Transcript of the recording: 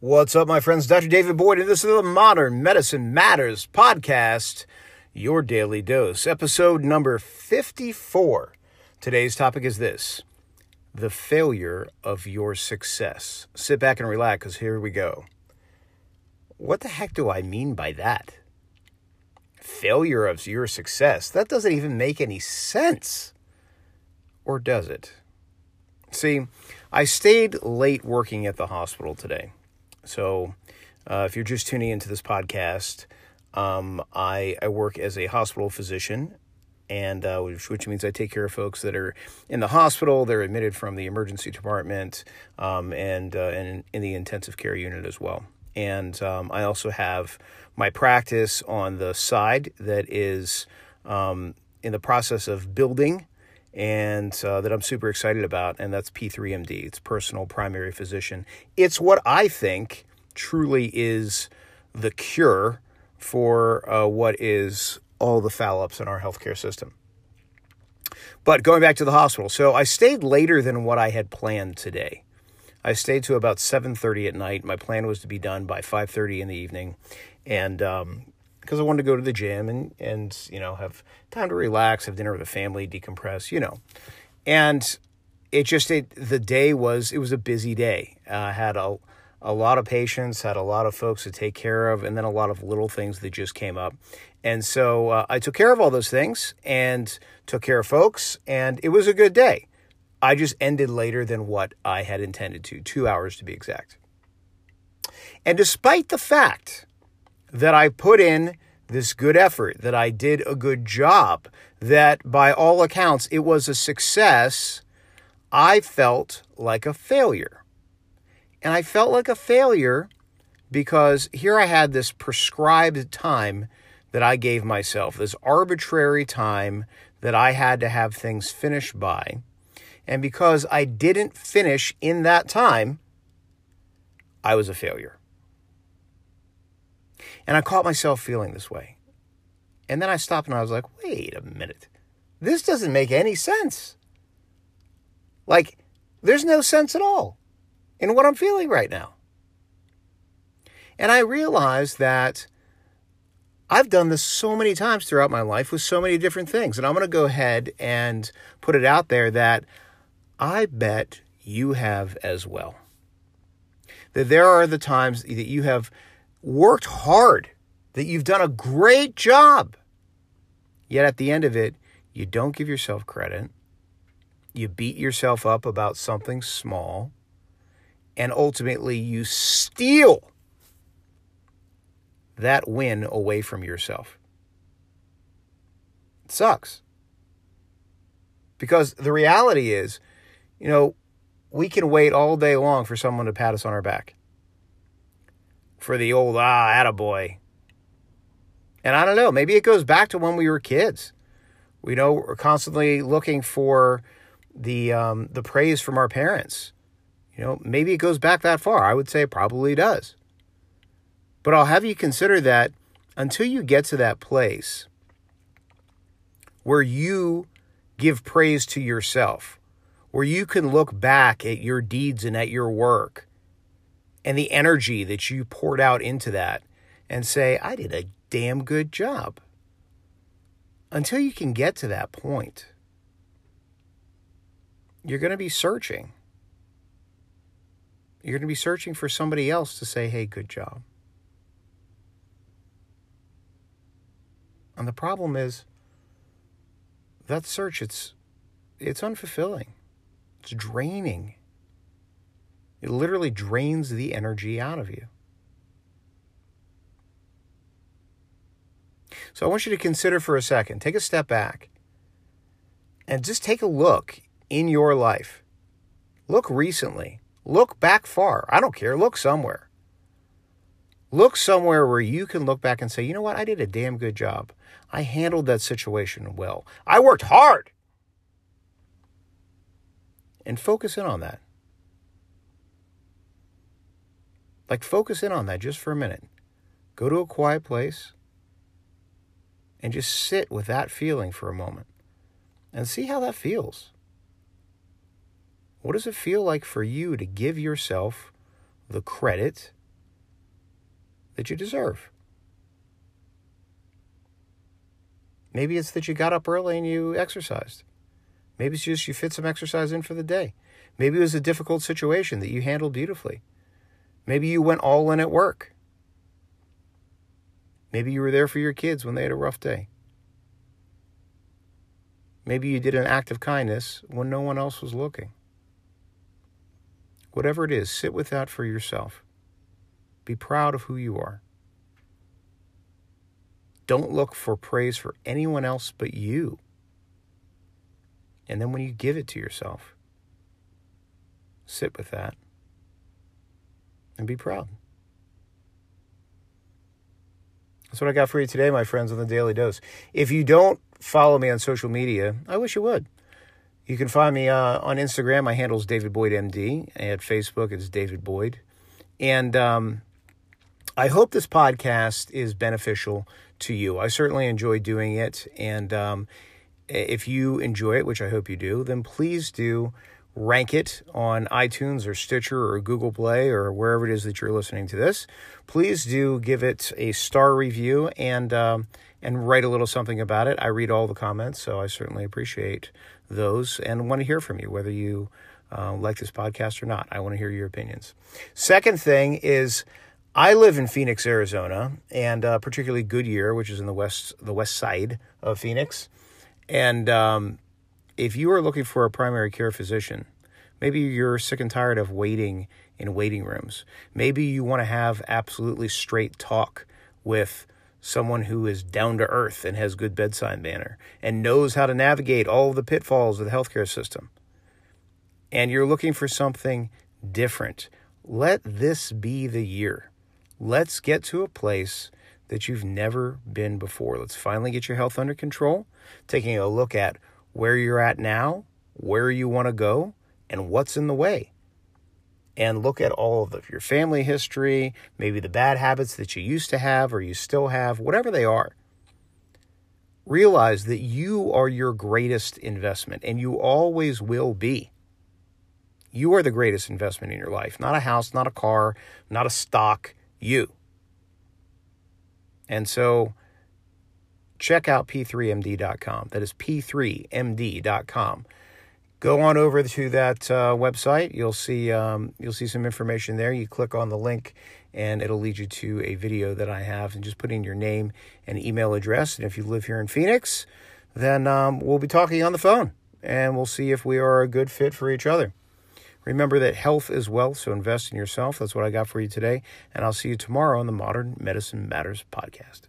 What's up, my friends? Dr. David Boyd, and this is the Modern Medicine Matters podcast, your daily dose, episode number 54. Today's topic is this the failure of your success. Sit back and relax, because here we go. What the heck do I mean by that? Failure of your success? That doesn't even make any sense. Or does it? See, I stayed late working at the hospital today. So, uh, if you're just tuning into this podcast, um, I, I work as a hospital physician, and uh, which, which, means I take care of folks that are in the hospital. They're admitted from the emergency department um, and uh, and in the intensive care unit as well. And um, I also have my practice on the side that is um, in the process of building and uh, that I'm super excited about, and that's P3MD. It's personal primary physician. It's what I think truly is the cure for uh, what is all the foul ups in our healthcare system. But going back to the hospital, so I stayed later than what I had planned today. I stayed to about 7:30 at night. My plan was to be done by 5:30 in the evening, and um, because I wanted to go to the gym and and you know have time to relax, have dinner with the family, decompress, you know. And it just it the day was it was a busy day. Uh, I had a a lot of patients, had a lot of folks to take care of, and then a lot of little things that just came up. And so uh, I took care of all those things and took care of folks, and it was a good day. I just ended later than what I had intended to, two hours to be exact. And despite the fact that I put in this good effort, that I did a good job, that by all accounts it was a success, I felt like a failure. And I felt like a failure because here I had this prescribed time that I gave myself, this arbitrary time that I had to have things finished by. And because I didn't finish in that time, I was a failure. And I caught myself feeling this way. And then I stopped and I was like, wait a minute. This doesn't make any sense. Like, there's no sense at all in what I'm feeling right now. And I realized that I've done this so many times throughout my life with so many different things. And I'm going to go ahead and put it out there that I bet you have as well. That there are the times that you have worked hard, that you've done a great job. Yet at the end of it, you don't give yourself credit. You beat yourself up about something small. And ultimately, you steal that win away from yourself. It sucks. Because the reality is, you know, we can wait all day long for someone to pat us on our back for the old ah attaboy. And I don't know, maybe it goes back to when we were kids. We know we're constantly looking for the um, the praise from our parents. You know, maybe it goes back that far. I would say it probably does. But I'll have you consider that until you get to that place where you give praise to yourself, where you can look back at your deeds and at your work and the energy that you poured out into that and say, I did a damn good job. Until you can get to that point, you're going to be searching. You're going to be searching for somebody else to say, hey, good job. And the problem is that search it's it's unfulfilling. It's draining. It literally drains the energy out of you. So I want you to consider for a second, take a step back, and just take a look in your life. Look recently. Look back far. I don't care. Look somewhere. Look somewhere where you can look back and say, you know what? I did a damn good job. I handled that situation well. I worked hard. And focus in on that. Like, focus in on that just for a minute. Go to a quiet place and just sit with that feeling for a moment and see how that feels. What does it feel like for you to give yourself the credit that you deserve? Maybe it's that you got up early and you exercised. Maybe it's just you fit some exercise in for the day. Maybe it was a difficult situation that you handled beautifully. Maybe you went all in at work. Maybe you were there for your kids when they had a rough day. Maybe you did an act of kindness when no one else was looking. Whatever it is, sit with that for yourself. Be proud of who you are. Don't look for praise for anyone else but you. And then when you give it to yourself, sit with that and be proud. That's what I got for you today, my friends, on the Daily Dose. If you don't follow me on social media, I wish you would. You can find me uh, on Instagram. My handle is David Boyd MD. At Facebook, it's David Boyd. And um, I hope this podcast is beneficial to you. I certainly enjoy doing it. And um, if you enjoy it, which I hope you do, then please do rank it on iTunes or Stitcher or Google Play or wherever it is that you're listening to this. Please do give it a star review and um, and write a little something about it. I read all the comments, so I certainly appreciate those and want to hear from you whether you uh, like this podcast or not. I want to hear your opinions. Second thing is. I live in Phoenix, Arizona, and uh, particularly Goodyear, which is in the west the west side of Phoenix. And um, if you are looking for a primary care physician, maybe you're sick and tired of waiting in waiting rooms. Maybe you want to have absolutely straight talk with someone who is down to earth and has good bedside manner and knows how to navigate all the pitfalls of the healthcare system. And you're looking for something different. Let this be the year. Let's get to a place that you've never been before. Let's finally get your health under control, taking a look at where you're at now, where you want to go, and what's in the way. And look at all of the, your family history, maybe the bad habits that you used to have or you still have, whatever they are. Realize that you are your greatest investment and you always will be. You are the greatest investment in your life, not a house, not a car, not a stock, you. And so check out p3md.com. That is p3md.com. Go on over to that uh, website. You'll see um, you'll see some information there. You click on the link, and it'll lead you to a video that I have. And just put in your name and email address. And if you live here in Phoenix, then um, we'll be talking on the phone, and we'll see if we are a good fit for each other. Remember that health is wealth, so invest in yourself. That's what I got for you today. And I'll see you tomorrow on the Modern Medicine Matters podcast.